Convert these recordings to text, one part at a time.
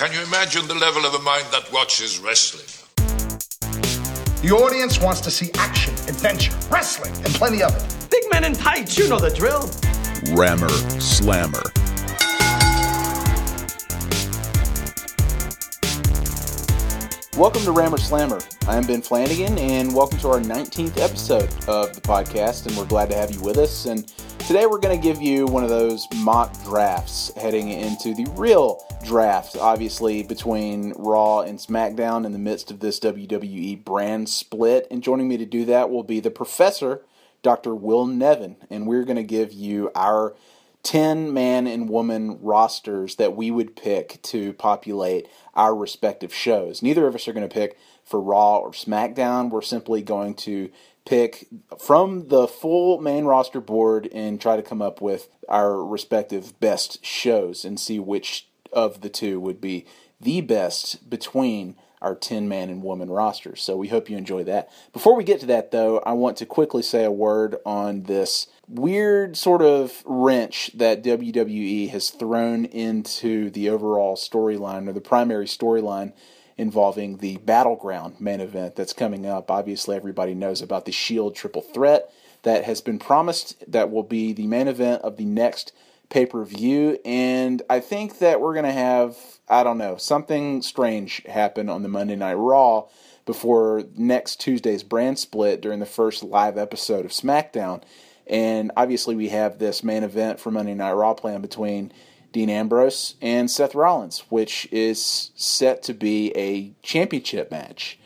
Can you imagine the level of a mind that watches wrestling? The audience wants to see action, adventure, wrestling, and plenty of it. Big men in tights, you know the drill. Rammer Slammer. Welcome to Rammer Slammer. I'm Ben Flanagan, and welcome to our 19th episode of the podcast, and we're glad to have you with us. And today we're going to give you one of those mock drafts heading into the real draft, obviously, between Raw and SmackDown in the midst of this WWE brand split. And joining me to do that will be the professor, Dr. Will Nevin, and we're going to give you our 10 man and woman rosters that we would pick to populate our respective shows. Neither of us are going to pick for Raw or SmackDown. We're simply going to pick from the full main roster board and try to come up with our respective best shows and see which of the two would be the best between our 10 man and woman rosters. So we hope you enjoy that. Before we get to that, though, I want to quickly say a word on this weird sort of wrench that WWE has thrown into the overall storyline or the primary storyline involving the Battleground main event that's coming up. Obviously, everybody knows about the Shield triple threat that has been promised that will be the main event of the next pay per view. And I think that we're going to have, I don't know, something strange happen on the Monday Night Raw before next Tuesday's brand split during the first live episode of SmackDown. And obviously, we have this main event for Monday Night Raw plan between Dean Ambrose and Seth Rollins, which is set to be a championship match.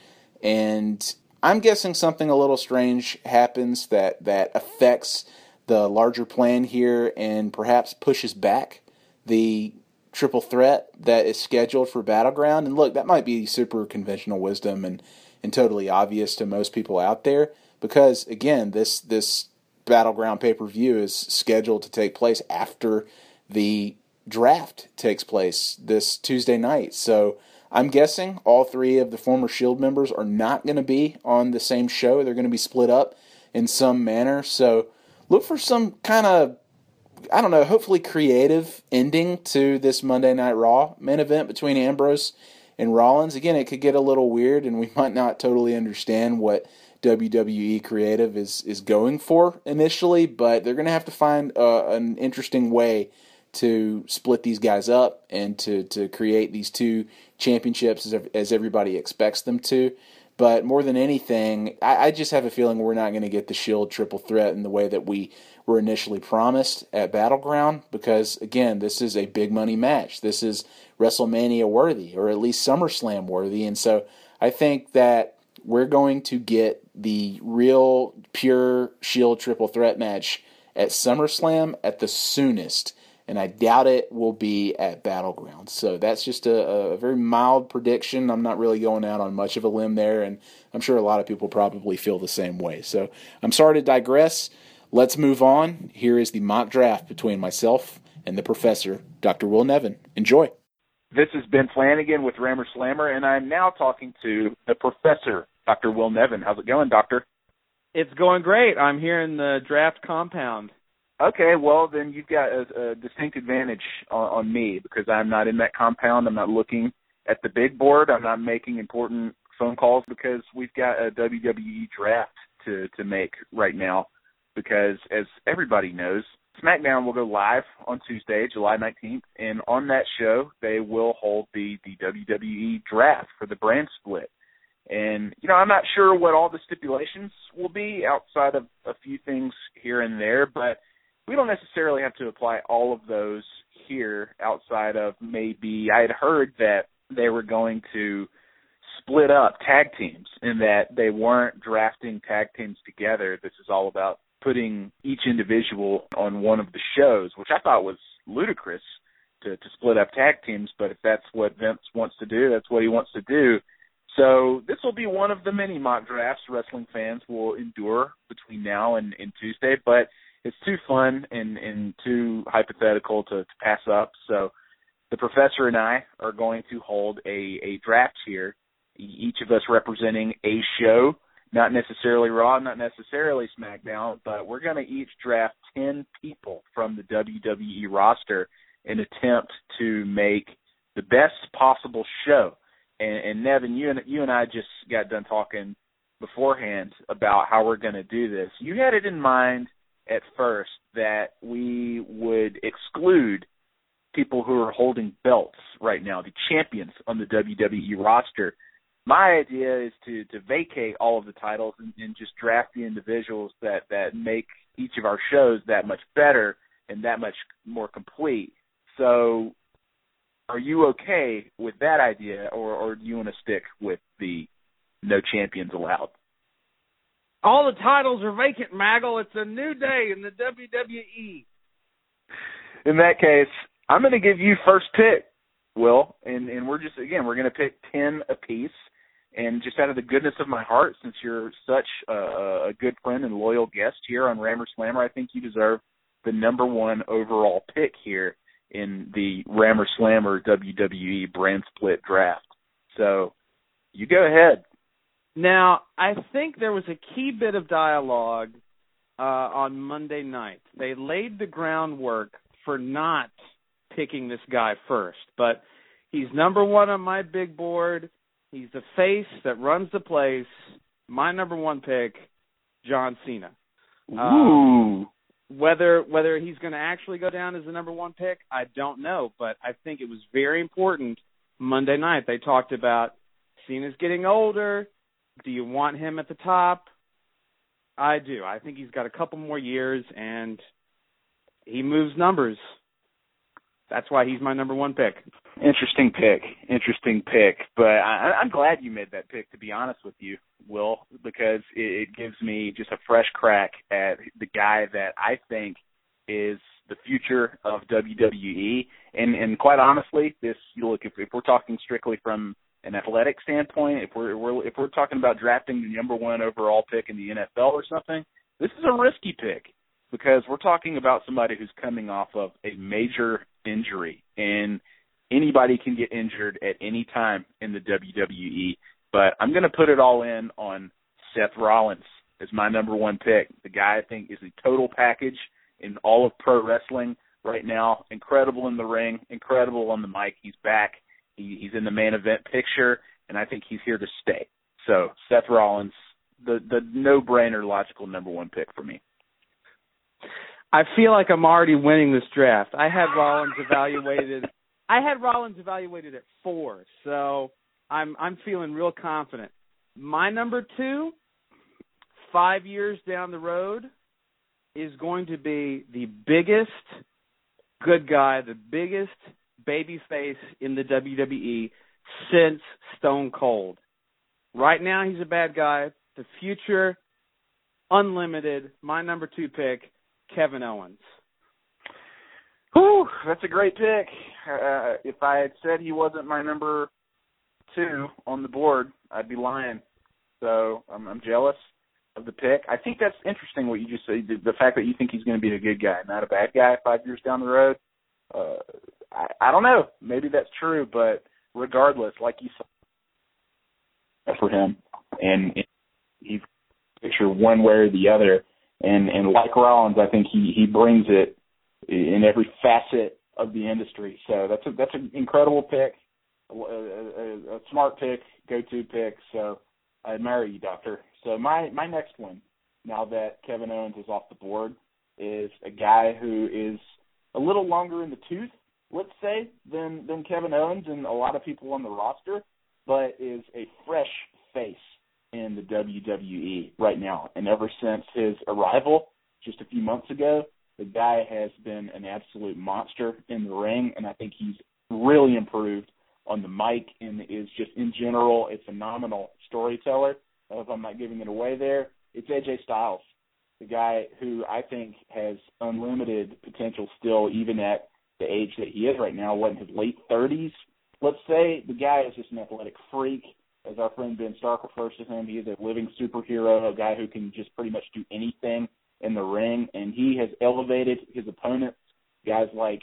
And I'm guessing something a little strange happens that, that affects the larger plan here and perhaps pushes back the triple threat that is scheduled for Battleground. And look, that might be super conventional wisdom and, and totally obvious to most people out there because again, this this Battleground pay per view is scheduled to take place after the draft takes place this Tuesday night. So I'm guessing all three of the former Shield members are not going to be on the same show. They're going to be split up in some manner. So look for some kind of I don't know, hopefully creative ending to this Monday Night Raw main event between Ambrose and Rollins. Again, it could get a little weird, and we might not totally understand what WWE creative is is going for initially, but they're going to have to find uh, an interesting way to split these guys up and to to create these two championships as, as everybody expects them to. But more than anything, I, I just have a feeling we're not going to get the Shield triple threat in the way that we were initially promised at Battleground because, again, this is a big money match. This is WrestleMania worthy, or at least SummerSlam worthy. And so I think that we're going to get the real pure Shield triple threat match at SummerSlam at the soonest. And I doubt it will be at Battleground. So that's just a, a very mild prediction. I'm not really going out on much of a limb there, and I'm sure a lot of people probably feel the same way. So I'm sorry to digress. Let's move on. Here is the mock draft between myself and the professor, Dr. Will Nevin. Enjoy. This is Ben Flanagan with Rammer Slammer, and I'm now talking to the professor, Dr. Will Nevin. How's it going, Doctor? It's going great. I'm here in the draft compound. Okay, well then you've got a, a distinct advantage on, on me because I'm not in that compound. I'm not looking at the big board. I'm not making important phone calls because we've got a WWE draft to to make right now. Because as everybody knows, SmackDown will go live on Tuesday, July 19th, and on that show they will hold the the WWE draft for the brand split. And you know, I'm not sure what all the stipulations will be outside of a few things here and there, but we don't necessarily have to apply all of those here outside of maybe I had heard that they were going to split up tag teams and that they weren't drafting tag teams together. This is all about putting each individual on one of the shows, which I thought was ludicrous to, to split up tag teams. But if that's what Vince wants to do, that's what he wants to do. So this will be one of the many mock drafts wrestling fans will endure between now and, and Tuesday. But it's too fun and, and too hypothetical to, to pass up. So the professor and I are going to hold a, a draft here, each of us representing a show not necessarily Raw, not necessarily SmackDown, but we're going to each draft 10 people from the WWE roster and attempt to make the best possible show. And, and Nevin, you and you and I just got done talking beforehand about how we're going to do this. You had it in mind at first that we would exclude people who are holding belts right now, the champions on the WWE roster. My idea is to to vacate all of the titles and, and just draft the individuals that that make each of our shows that much better and that much more complete. So, are you okay with that idea, or or do you want to stick with the no champions allowed? All the titles are vacant, Maggle. It's a new day in the WWE. In that case, I'm going to give you first pick, Will, and and we're just again we're going to pick ten apiece, and just out of the goodness of my heart, since you're such a, a good friend and loyal guest here on Rammer Slammer, I think you deserve the number one overall pick here in the Rammer Slammer WWE brand split draft. So you go ahead. Now, I think there was a key bit of dialogue uh, on Monday night. They laid the groundwork for not picking this guy first, but he's number one on my big board. He's the face that runs the place. My number one pick, John Cena. Ooh. Um, whether whether he's going to actually go down as the number one pick, I don't know. But I think it was very important Monday night. They talked about Cena's getting older. Do you want him at the top? I do. I think he's got a couple more years, and he moves numbers. That's why he's my number one pick. Interesting pick. Interesting pick. But I, I'm glad you made that pick. To be honest with you, Will, because it, it gives me just a fresh crack at the guy that I think is the future of WWE. And and quite honestly, this you look if, if we're talking strictly from an athletic standpoint, if we're, we're if we're talking about drafting the number one overall pick in the NFL or something, this is a risky pick because we're talking about somebody who's coming off of a major injury and anybody can get injured at any time in the WWE. But I'm going to put it all in on Seth Rollins as my number one pick. The guy I think is a total package in all of pro wrestling right now. Incredible in the ring, incredible on the mic. He's back. He, he's in the main event picture, and I think he's here to stay. So Seth Rollins, the the no brainer logical number one pick for me. I feel like I'm already winning this draft. I had Rollins evaluated. I had Rollins evaluated at four, so I'm I'm feeling real confident. My number two, five years down the road, is going to be the biggest good guy, the biggest baby face in the WWE since Stone Cold. Right now, he's a bad guy. The future, unlimited. My number two pick, Kevin Owens. Whew, that's a great pick. Uh, if I had said he wasn't my number two on the board, I'd be lying. So I'm, I'm jealous of the pick. I think that's interesting what you just said. The, the fact that you think he's going to be a good guy, not a bad guy, five years down the road. Uh, I, I don't know. Maybe that's true, but regardless, like you said, for him, and, and he picture one way or the other. And and like Rollins, I think he he brings it in every facet of the industry. So that's a that's an incredible pick, a, a, a smart pick, go to pick. So I admire you, Doctor. So my my next one, now that Kevin Owens is off the board, is a guy who is a little longer in the tooth let's say, than than Kevin Owens and a lot of people on the roster, but is a fresh face in the WWE right now. And ever since his arrival just a few months ago, the guy has been an absolute monster in the ring, and I think he's really improved on the mic and is just in general a phenomenal storyteller. If I'm not giving it away there, it's AJ Styles, the guy who I think has unlimited potential still, even at the age that he is right now, what in his late 30s, let's say, the guy is just an athletic freak. As our friend Ben Stark refers to him, he is a living superhero, a guy who can just pretty much do anything in the ring, and he has elevated his opponents, guys like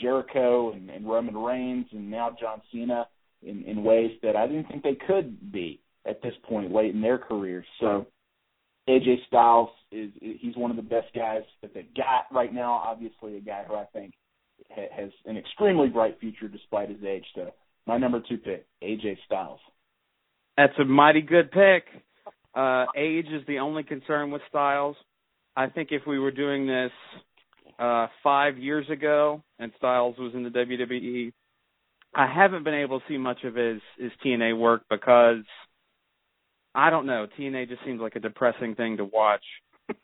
Jericho and, and Roman Reigns, and now John Cena, in, in ways that I didn't think they could be at this point late in their careers. So AJ Styles is he's one of the best guys that they got right now. Obviously, a guy who I think ha- has an extremely bright future despite his age. So my number two pick, AJ Styles. That's a mighty good pick. Uh, age is the only concern with Styles. I think if we were doing this uh, five years ago and Styles was in the WWE, I haven't been able to see much of his his TNA work because I don't know. TNA just seems like a depressing thing to watch.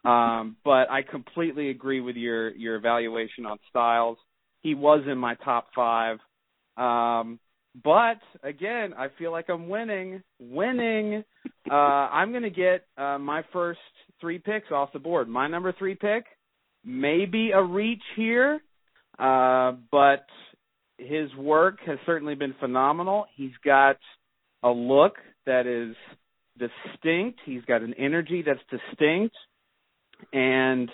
Um, but I completely agree with your your evaluation on Styles. He was in my top five. Um, but again, I feel like I'm winning. Winning. Uh, I'm going to get uh, my first three picks off the board. My number three pick, maybe a reach here, uh, but his work has certainly been phenomenal. He's got a look that is distinct. He's got an energy that's distinct, and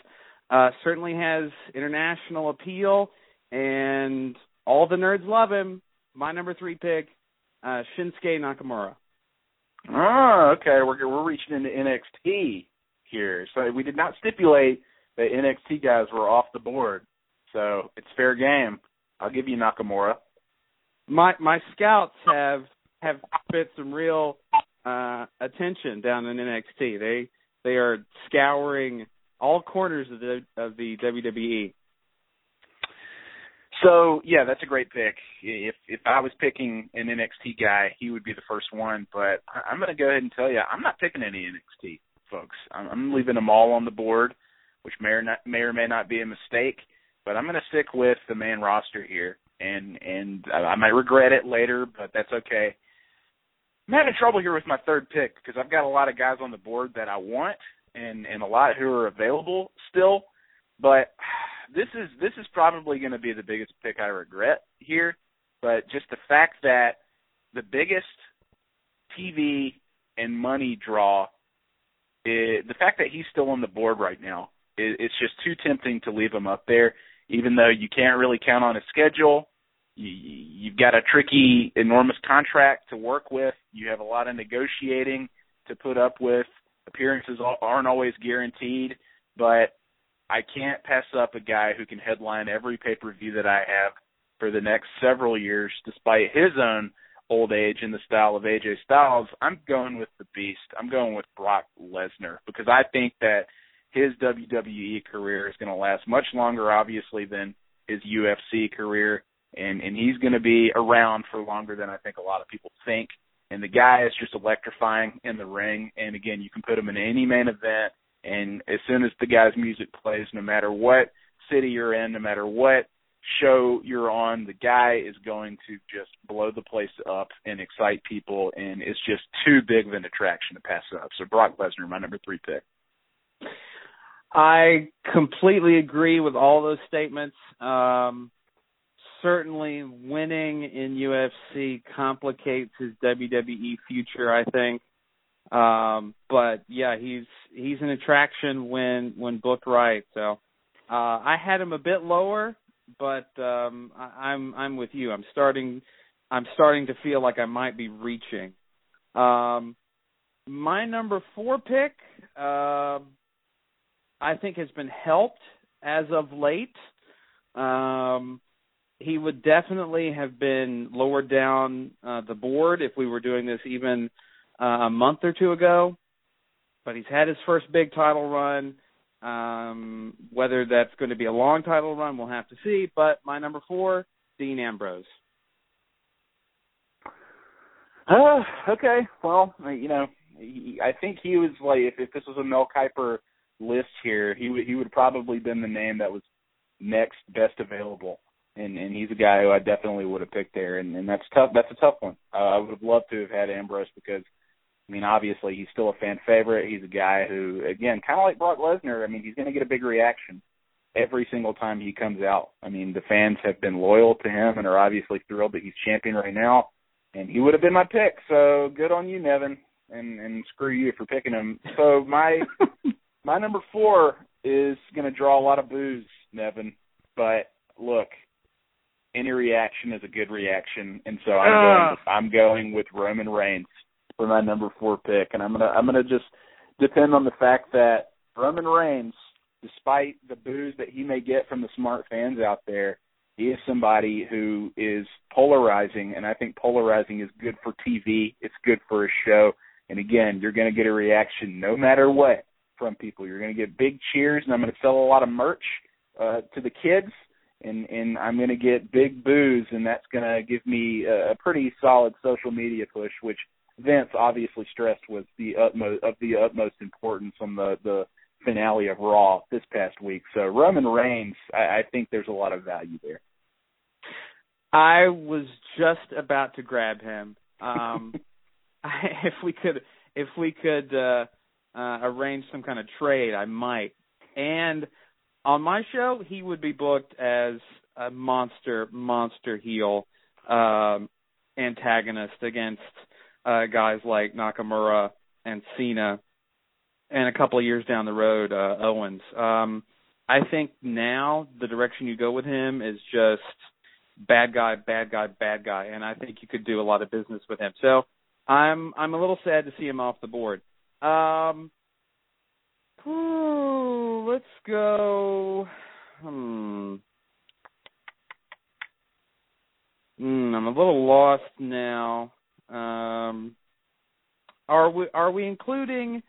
uh, certainly has international appeal. And all the nerds love him. My number three pick, uh, Shinsuke Nakamura. Oh, okay. We're we're reaching into NXT here. So we did not stipulate that NXT guys were off the board. So it's fair game. I'll give you Nakamura. My my scouts have have put some real uh attention down in NXT. They they are scouring all corners of the of the WWE. So yeah, that's a great pick. If if I was picking an NXT guy, he would be the first one. But I'm going to go ahead and tell you, I'm not picking any NXT folks. I'm, I'm leaving them all on the board, which may or not may or may not be a mistake. But I'm going to stick with the main roster here, and and I might regret it later, but that's okay. I'm having trouble here with my third pick because I've got a lot of guys on the board that I want, and and a lot who are available still. But this is this is probably going to be the biggest pick I regret here, but just the fact that the biggest TV and money draw, is, the fact that he's still on the board right now, is, it's just too tempting to leave him up there. Even though you can't really count on his schedule, you, you've got a tricky, enormous contract to work with. You have a lot of negotiating to put up with. Appearances aren't always guaranteed, but I can't pass up a guy who can headline every pay per view that I have for the next several years, despite his own old age and the style of AJ Styles. I'm going with the Beast. I'm going with Brock Lesnar because I think that his WWE career is going to last much longer, obviously, than his UFC career, and and he's going to be around for longer than I think a lot of people think. And the guy is just electrifying in the ring. And again, you can put him in any main event and as soon as the guy's music plays, no matter what city you're in, no matter what show you're on, the guy is going to just blow the place up and excite people, and it's just too big of an attraction to pass up. So Brock Lesnar, my number three pick. I completely agree with all those statements. Um, certainly, winning in UFC complicates his WWE future. I think. Um, but yeah, he's he's an attraction when when booked right. So uh, I had him a bit lower, but um, I, I'm I'm with you. I'm starting I'm starting to feel like I might be reaching. Um, my number four pick, uh, I think, has been helped as of late. Um, he would definitely have been lower down uh, the board if we were doing this even uh, a month or two ago. But he's had his first big title run. Um, whether that's going to be a long title run, we'll have to see. But my number four, Dean Ambrose. Uh, okay. Well, you know, he, I think he was like if, if this was a Mel Kiper list here, he would he would probably been the name that was next best available, and and he's a guy who I definitely would have picked there, and and that's tough. That's a tough one. Uh, I would have loved to have had Ambrose because I mean, obviously he's still a fan favorite. He's a guy who, again, kind of like Brock Lesnar. I mean, he's going to get a big reaction every single time he comes out. I mean, the fans have been loyal to him and are obviously thrilled that he's champion right now. And he would have been my pick. So good on you, Nevin, and and screw you for picking him. So my my number four is going to draw a lot of boos, Nevin. But look, any reaction is a good reaction, and so I'm going. I'm going with Roman Reigns for my number four pick, and I'm gonna I'm gonna just depend on the fact that Roman Reigns, despite the boos that he may get from the smart fans out there, He is somebody who is polarizing, and I think polarizing is good for TV. It's good for a show. And again, you're to get a reaction no matter what from people. You're to get big cheers, and I'm to sell a lot of merch uh, to the kids, and and I'm going to get big boos, and that's going to give me a, a pretty solid social media push, which Vince obviously stressed was the utmost of the utmost importance on the the finale of Raw this past week. So Roman Reigns, I, I think there's a lot of value there. I was just about to grab him. Um, if we could, if we could uh, uh, arrange some kind of trade, I might. And on my show, he would be booked as a monster, monster heel um, antagonist against uh, guys like Nakamura and Cena, and a couple of years down the road, uh, Owens. Um, I think now the direction you go with him is just bad guy, bad guy, bad guy, and I think you could do a lot of business with him. So I'm I'm a little sad to see him off the board. Um, ooh, let's go. Hmm. Mm, I'm a little lost now. Um, are we are we including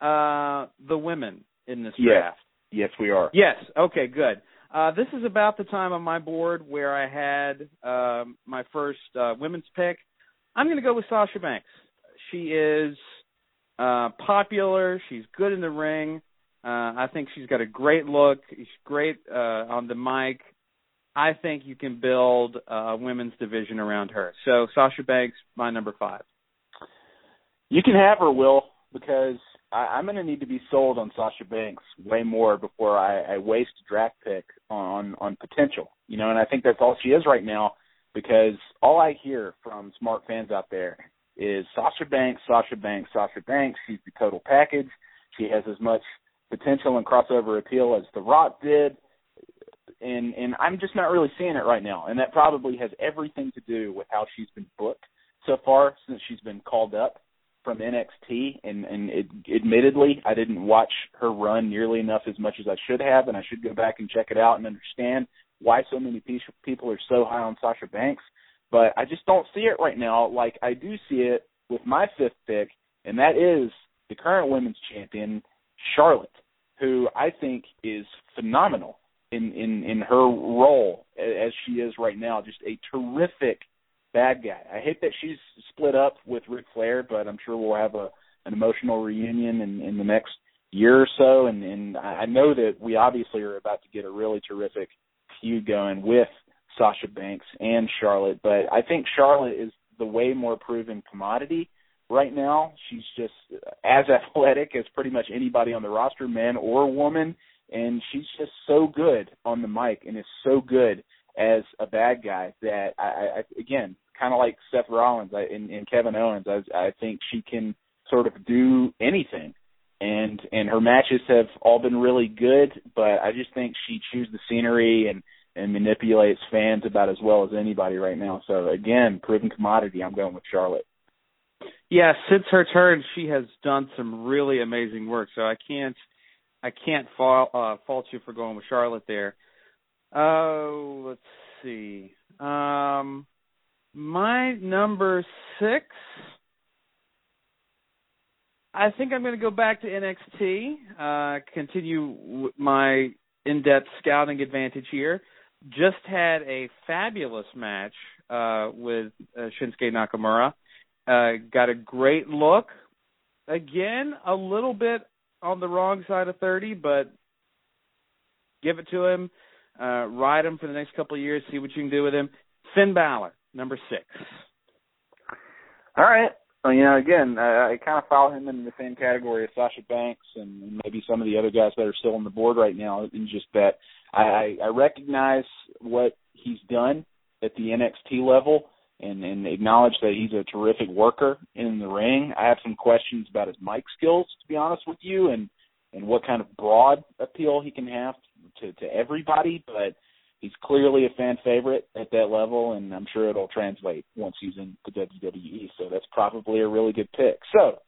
uh, the women in this yes. draft? Yes, we are. Yes. Okay. Good. Uh, this is about the time on my board where I had um, my first uh, women's pick. I'm going to go with Sasha Banks. She is uh, popular. She's good in the ring. Uh, I think she's got a great look. She's great uh, on the mic. I think you can build a women's division around her. So Sasha Banks, my number five. You can have her, Will, because I, I'm going to need to be sold on Sasha Banks way more before I, I waste a draft pick on on potential. You know, and I think that's all she is right now because all I hear from smart fans out there is Sasha Banks, Sasha Banks, Sasha Banks. She's the total package. She has as much potential and crossover appeal as The Rock did and and I'm just not really seeing it right now. And that probably has everything to do with how she's been booked so far since she's been called up from NXT. And and it, admittedly, I didn't watch her run nearly enough as much as I should have, and I should go back and check it out and understand why so many people are so high on Sasha Banks. But I just don't see it right now. Like I do see it with my fifth pick, and that is the current women's champion, Charlotte, who I think is phenomenal in in in her role as she is right now. Just a terrific bad guy. I hate that she's split up with Ric Flair, but I'm sure we'll have a an emotional reunion in in the next year or so. And and I know that we obviously are about to get a really terrific feud going with Sasha Banks and Charlotte. But I think Charlotte is the way more proven commodity right now. She's just as athletic as pretty much anybody on the roster, man or woman and she's just so good on the mic and is so good as a bad guy that I, I again kind of like Seth Rollins and, and Kevin Owens. I, I think she can sort of do anything, and and her matches have all been really good. But I just think she chews the scenery and and manipulates fans about as well as anybody right now. So again, proven commodity. I'm going with Charlotte. Yeah, since her turn, she has done some really amazing work. So I can't I can't fault uh, fault you for going with Charlotte there. Oh, uh, let's see. Um, my number six. I think I'm going to go back to NXT. Uh, continue my in-depth scouting advantage here. Just had a fabulous match uh, with uh, Shinsuke Nakamura. Uh, got a great look. Again, a little bit on the wrong side of 30, but give it to him. Uh, ride him for the next couple of years. See what you can do with him. Finn Balor, number six. All right. Well, you know, again, I, I kind of follow him in the same category as Sasha Banks and maybe some of the other guys that are still on the board right now. In just that I, I recognize what he's done at the NXT level and, and acknowledge that he's a terrific worker in the ring. I have some questions about his mic skills, to be honest with you, and and what kind of broad appeal he can have to to everybody. But he's clearly a fan favorite at that level, and I'm sure it'll translate once he's in the WWE. So that's probably a really good pick. So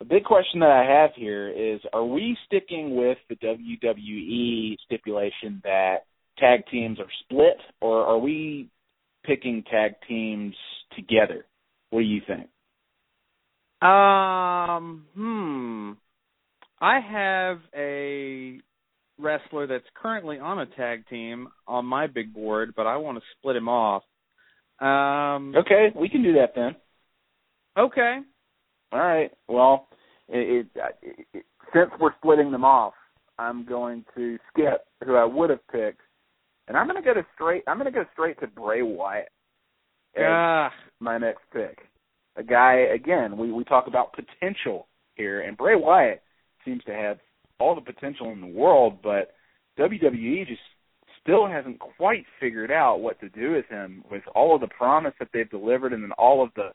the big question that I have here is: Are we sticking with the WWE stipulation that tag teams are split, or are we picking tag teams together? What do you think? Um, hmm. I have a wrestler that's currently on a tag team on my big board, but I want to split him off. Um, okay, we can do that then. Okay. All right. Well, it, it, it, since we're splitting them off, I'm going to skip who I would have picked, and I'm going to go to straight. I'm going to go straight to Bray Wyatt as Ah. my next pick. A guy again. We we talk about potential here, and Bray Wyatt seems to have all the potential in the world, but WWE just still hasn't quite figured out what to do with him with all of the promise that they've delivered and then all of the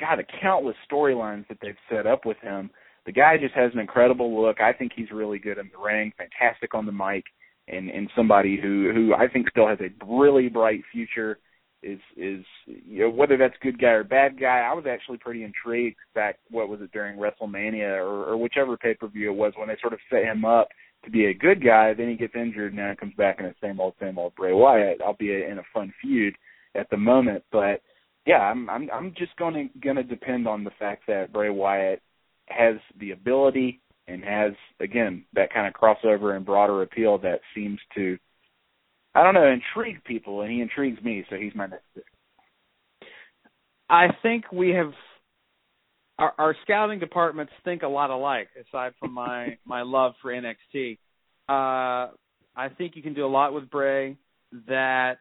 God, the countless storylines that they've set up with him. The guy just has an incredible look. I think he's really good in the ring, fantastic on the mic, and and somebody who who I think still has a really bright future. Is is you know whether that's good guy or bad guy. I was actually pretty intrigued back what was it during WrestleMania or, or whichever pay per view it was when they sort of set him up to be a good guy. Then he gets injured and now comes back in the same old same old Bray Wyatt, I'll be in a fun feud at the moment. But yeah, I'm I'm I'm just going to going to depend on the fact that Bray Wyatt has the ability and has again that kind of crossover and broader appeal that seems to I don't know intrigue people, and he intrigues me, so he's my next pick. I think we have our, our scouting departments think a lot alike. Aside from my my love for NXT, uh, I think you can do a lot with Bray. That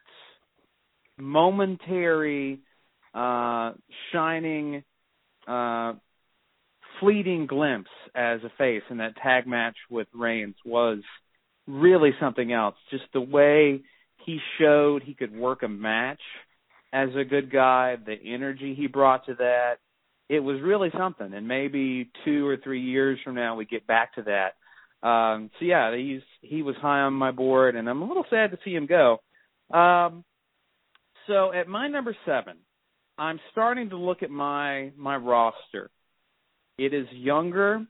momentary, uh, shining, uh, fleeting glimpse as a face in that tag match with Reigns was really something else. Just the way he showed he could work a match as a good guy, the energy he brought to that, it was really something. And maybe two or three years from now we get back to that. Um so yeah, he's he was high on my board and I'm a little sad to see him go. Um so at my number seven, I'm starting to look at my my roster. It is younger,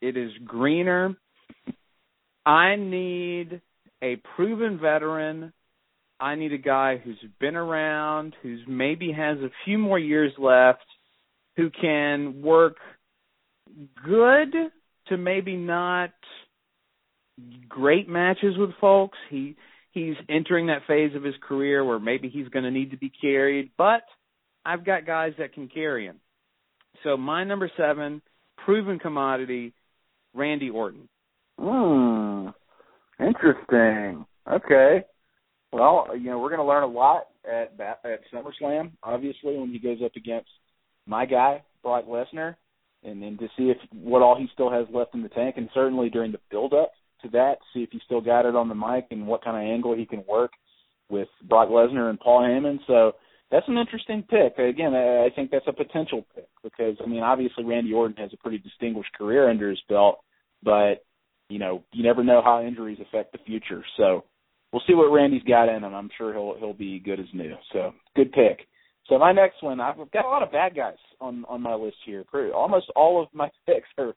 it is greener. I need a proven veteran. I need a guy who's been around, who's maybe has a few more years left, who can work good to maybe not great matches with folks. He he's entering that phase of his career where maybe he's going to need to be carried, but I've got guys that can carry him. So my number 7, proven commodity, Randy Orton. Hmm. Interesting. Okay. Well, you know, we're going to learn a lot at at SummerSlam. Obviously, when he goes up against my guy Brock Lesnar, and then to see if what all he still has left in the tank, and certainly during the build up to that, see if he still got it on the mic and what kind of angle he can work with Brock Lesnar and Paul Heyman. So that's an interesting pick. Again, I think that's a potential pick because I mean, obviously Randy Orton has a pretty distinguished career under his belt, but you know, you never know how injuries affect the future. So we'll see what Randy's got in him. I'm sure he'll he'll be good as new. So good pick. So my next one, I've got a lot of bad guys on on my list here. Almost all of my picks are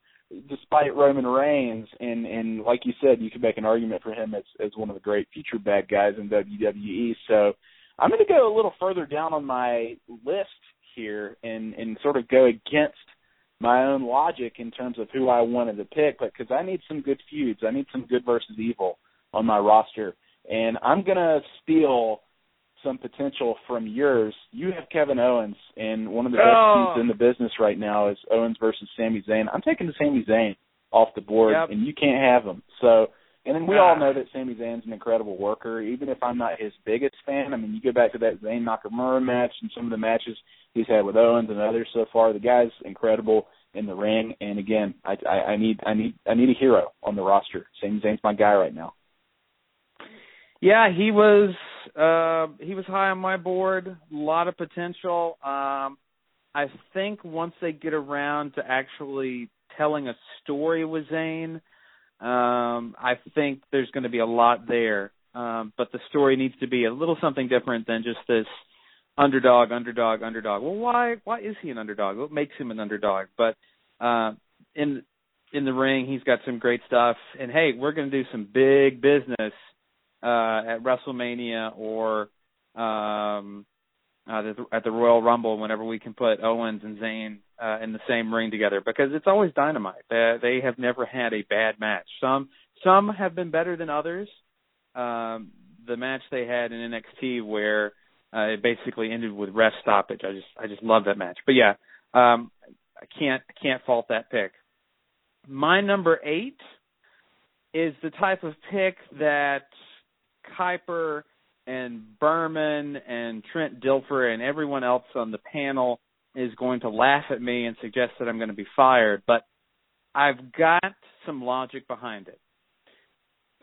despite Roman Reigns, and and like you said, you could make an argument for him as as one of the great future bad guys in WWE. So I'm going to go a little further down on my list here and and sort of go against my own logic in terms of who I wanted to pick, but because I need some good feuds, I need some good versus evil on my roster, and I'm going to steal some potential from yours. You have Kevin Owens, and one of the best Oh. feuds in the business right now is Owens versus Sami Zayn. I'm taking the Sami Zayn off the board, Yep. and you can't have him. So, and then we all know that Sami Zayn's an incredible worker. Even if I'm not his biggest fan, I mean, you go back to that Zayn Nakamura match and some of the matches he's had with Owens and others so far. The guy's incredible in the ring, and again, I, I, I need, I need, I need a hero on the roster. Sami Zayn's my guy right now. Yeah, he was uh he was high on my board. A lot of potential. Um I think once they get around to actually telling a story with Zayn, um, I think there's going to be a lot there. Um, but the story needs to be a little something different than just this underdog, underdog, underdog. Well, why why is he an underdog? What makes him an underdog? But uh, in in the ring, he's got some great stuff. And hey, we're going to do some big business uh, at WrestleMania or um, uh, at the Royal Rumble whenever we can put Owens and Zayn uh, in the same ring together because it's always dynamite. They, they have never had a bad match. Some some have been better than others. Um, the match they had in NXT where uh, it basically ended with ref stoppage. I just I just love that match. But yeah, um, I can't can't fault that pick. My number eight is the type of pick that Kiper and Berman and Trent Dilfer and everyone else on the panel is going to laugh at me and suggest that I'm going to be fired, but I've got some logic behind it.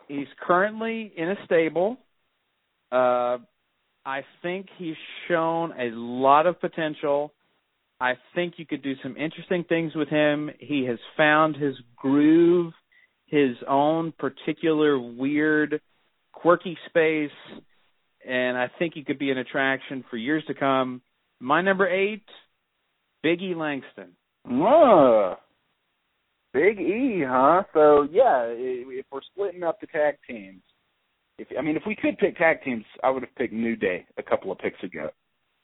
He's currently in a stable. Uh, I think he's shown a lot of potential. I think you could do some interesting things with him. He has found his groove, his own particular weird, quirky space, and I think he could be an attraction for years to come. My number eight, Big E Langston. Whoa. Big E, huh? So yeah, if we're splitting up the tag teams, if I mean if we could pick tag teams, I would have picked New Day a couple of picks ago.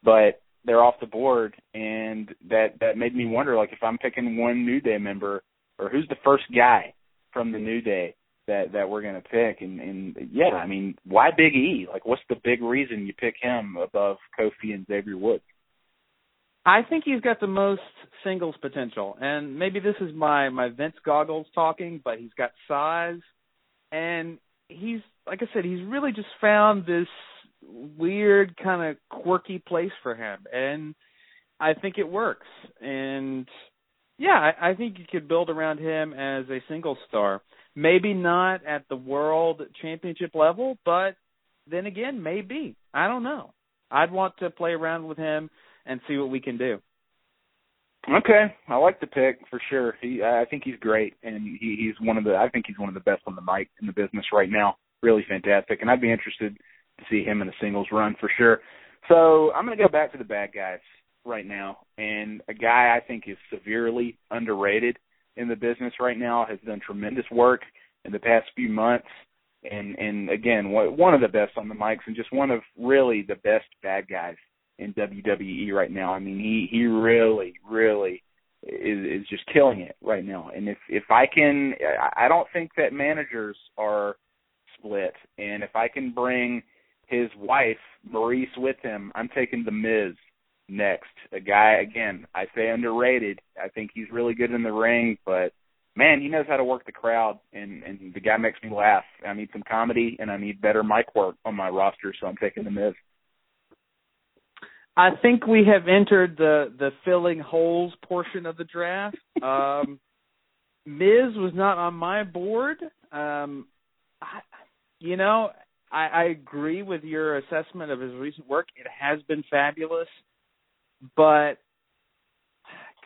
But they're off the board and that that made me wonder like if I'm picking one New Day member or who's the first guy from the New Day that that we're gonna pick and and yeah, I mean, why Big E? Like what's the big reason you pick him above Kofi and Xavier Woods? I think he's got the most singles potential, and maybe this is my my Vince goggles talking, but he's got size, and he's like I said, he's really just found this weird kind of quirky place for him, and I think it works. And yeah, I, I think you could build around him as a single star. Maybe not at the world championship level, but then again, maybe. I don't know. I'd want to play around with him and see what we can do. Okay, I like the pick for sure. He, I think he's great, and he, he's one of the. I think he's one of the best on the mic in the business right now. Really fantastic, and I'd be interested to see him in a singles run for sure. So I'm going to go back to the bad guys right now, and a guy I think is severely underrated in the business right now has done tremendous work in the past few months, and and again one of the best on the mics, and just one of really the best bad guys in WWE right now. I mean, he he really really is is just killing it right now. And if if I can, I don't think that managers are split. And if I can bring his wife Maryse with him, I'm taking the Miz next. A guy again, I say underrated. I think he's really good in the ring, but man, he knows how to work the crowd, and and the guy makes me laugh. I need some comedy, and I need better mic work on my roster, so I'm taking the Miz. I think we have entered the the filling holes portion of the draft. Um, Miz was not on my board. Um, I, you know, I, I agree with your assessment of his recent work. It has been fabulous, but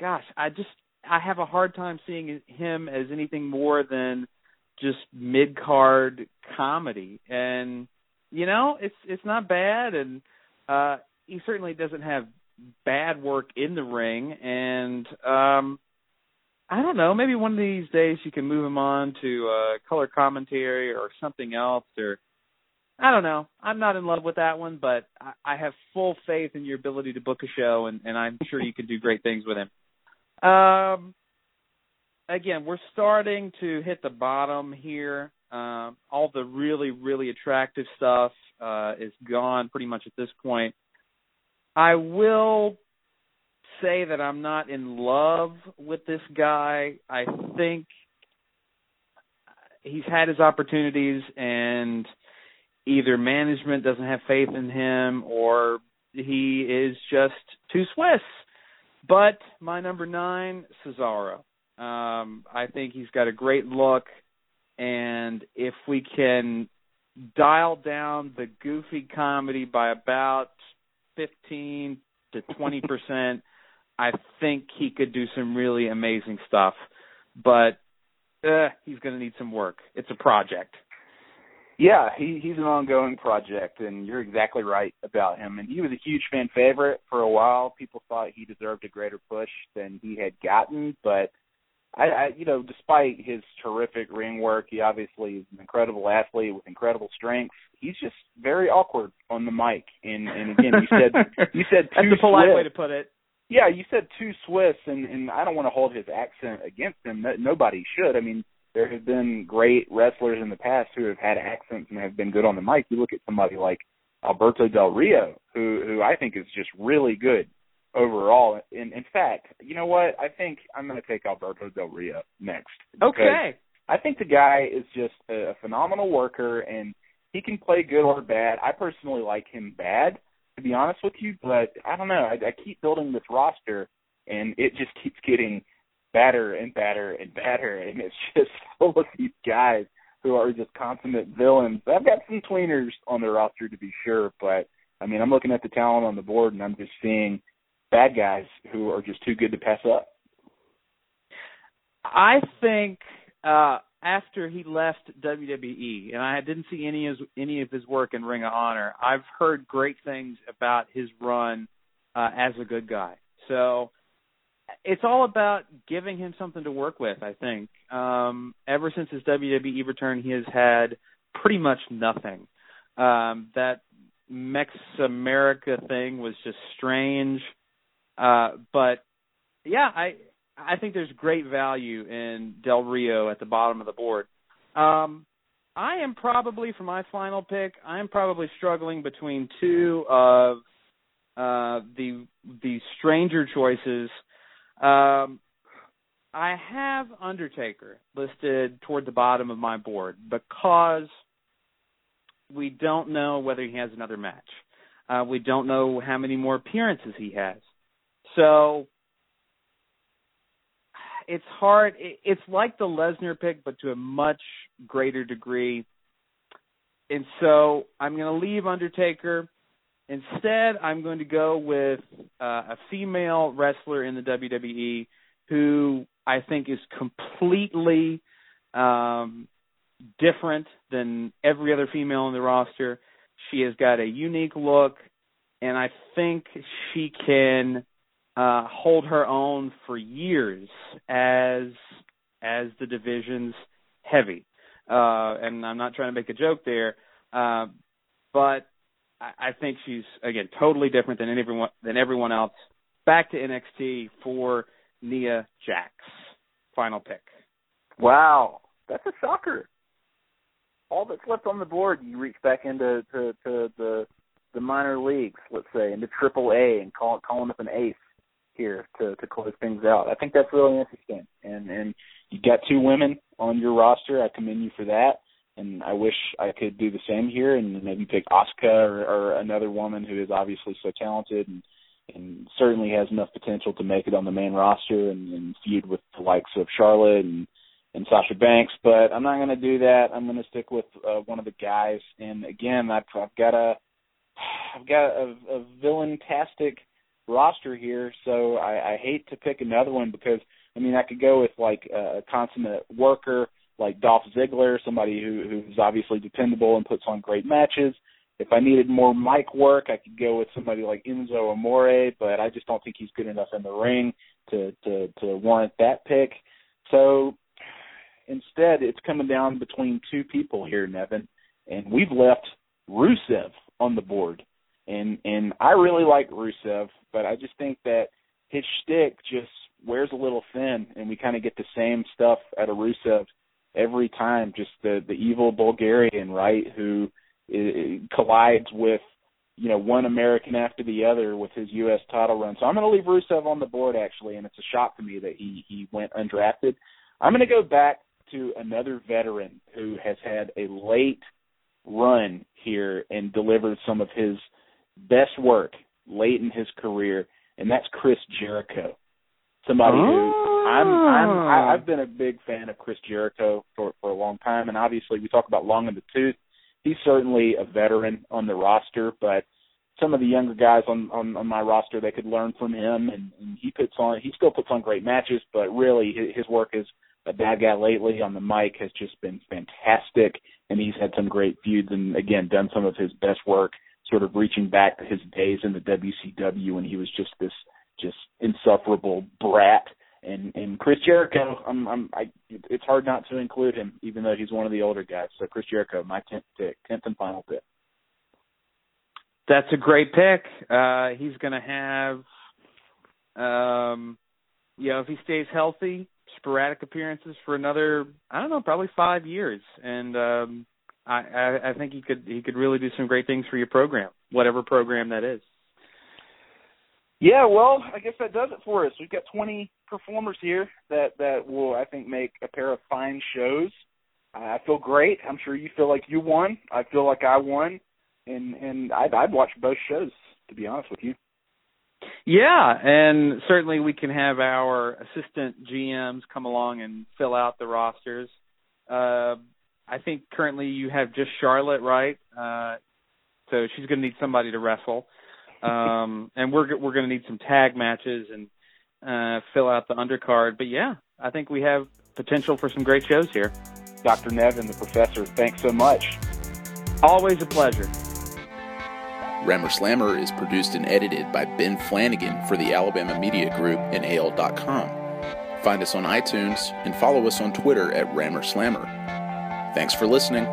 gosh, I just I have a hard time seeing him as anything more than just mid card comedy. And you know, it's it's not bad and uh he certainly doesn't have bad work in the ring and um I don't know, maybe one of these days you can move him on to uh color commentary or something else or I don't know. I'm not in love with that one, but I, I have full faith in your ability to book a show and, and I'm sure you can do great things with him. Um again, we're starting to hit the bottom here. Um all the really, really attractive stuff uh is gone pretty much at this point. I will say that I'm not in love with this guy. I think he's had his opportunities and either management doesn't have faith in him or he is just too Swiss. But my number nine, Cesaro. Um, I think he's got a great look, and if we can dial down the goofy comedy by about 15 to 20 percent, I think he could do some really amazing stuff. But uh, he's going to need some work. It's a project. Yeah, he he's an ongoing project, and you're exactly right about him. And he was a huge fan favorite for a while. People thought he deserved a greater push than he had gotten, but I, I you know, despite his terrific ring work, he obviously is an incredible athlete with incredible strength. He's just very awkward on the mic. And and again, you said you said That's too a polite Swiss. way to put it. Yeah, you said too Swiss, and and I don't want to hold his accent against him. Nobody should. I mean, there have been great wrestlers in the past who have had accents and have been good on the mic. You look at somebody like Alberto Del Rio, who who I think is just really good overall. In in fact, you know what? I think I'm going to take Alberto Del Rio next. Okay. I think the guy is just a, a phenomenal worker, and he can play good or bad. I personally like him bad, to be honest with you, but I don't know. I, I keep building this roster, and it just keeps getting badder and badder and badder, and it's just full of these guys who are just consummate villains. I've got some tweeners on the roster to be sure, but I mean, I'm looking at the talent on the board, and I'm just seeing bad guys who are just too good to pass up. I think uh after he left WWE, and I didn't see any of his, any of his work in Ring of Honor. I've heard great things about his run uh, as a good guy. So it's all about giving him something to work with. I think um, ever since his WWE return, he has had pretty much nothing. Um, that Mex America thing was just strange, uh, but yeah, I I think there's great value in Del Rio at the bottom of the board. Um, I am probably for my final pick. I am probably struggling between two of uh, the the stranger choices. Um, I have Undertaker listed toward the bottom of my board because we don't know whether he has another match. Uh, we don't know how many more appearances he has. So it's hard. It's like the Lesnar pick, but to a much greater degree. And so I'm going to leave Undertaker. Instead, I'm going to go with uh, a female wrestler in the WWE who I think is completely um, different than every other female in the roster. She has got a unique look, and I think she can uh, hold her own for years as as the division's heavy. Uh, and I'm not trying to make a joke there, uh, but I, I think she's again totally different than everyone than everyone else. Back to NXT for Nia Jax. Final pick. Wow, that's a shocker. All that's left on the board, you reach back into to, to the the minor leagues, let's say, into Triple A, and call calling up an ace here to to close things out. I think that's really interesting, and and you got two women on your roster. I commend you for that, and I wish I could do the same here and maybe pick Asuka or, or another woman who is obviously so talented and and certainly has enough potential to make it on the main roster and, and feud with the likes of Charlotte and and Sasha Banks, but I'm not going to do that. I'm going to stick with uh, one of the guys. And again, I've, I've got a I've got a, a villain-tastic roster here, so I, I hate to pick another one because I mean I could go with like a consummate worker like Dolph Ziggler, somebody who who's obviously dependable and puts on great matches. If I needed more mic work, I could go with somebody like Enzo Amore, but I just don't think he's good enough in the ring to to to warrant that pick. So instead, it's coming down between two people here, Nevin, and we've left Rusev on the board, and and I really like Rusev, but I just think that his shtick just wears a little thin, and we kind of get the same stuff out of Rusev every time. Just the the evil Bulgarian, right, who collides with you know one American after the other with his U.S. title run. So I'm going to leave Rusev on the board actually, and it's a shock to me that he he went undrafted. I'm going to go back to another veteran who has had a late run here and delivered some of his best work late in his career, and that's Chris Jericho. Somebody who oh. I'm I'm I, oh. I've been a big fan of Chris Jericho for for a long time, and obviously we talk about long in the tooth. He's certainly a veteran on the roster, but some of the younger guys on on, on my roster they could learn from him, and, and he puts on he still puts on great matches, but really his, his work as a bad guy lately on the mic has just been fantastic, and he's had some great feuds, and again done some of his best work, sort of reaching back to his days in the WCW when he was just this just insufferable brat and and Chris Jericho, I'm I'm I, it's hard not to include him, even though he's one of the older guys. So Chris Jericho, my tenth pick, tenth and final pick. That's a great pick. Uh, he's going to have, um, you know, if he stays healthy, sporadic appearances for another, I don't know, probably five years, and um, I, I, I think he could he could really do some great things for your program, whatever program that is. Yeah, well, I guess that does it for us. We've got 20 performers here that that will, I think, make a pair of fine shows. I feel great. I'm sure you feel like you won. I feel like I won, and and I'd, I'd watch both shows to be honest with you. Yeah, and certainly we can have our assistant GMs come along and fill out the rosters. Uh, I think currently you have just Charlotte, right? Uh, so she's going to need somebody to wrestle, um, and we're we're going to need some tag matches and uh, fill out the undercard. But yeah, I think we have potential for some great shows here. Dr. Nevin, the professor, thanks so much. Always a pleasure. Rammer Slammer is produced and edited by Ben Flanagan for the Alabama Media Group and AL.com. Find us on iTunes and follow us on Twitter at Rammer Slammer. Thanks for listening.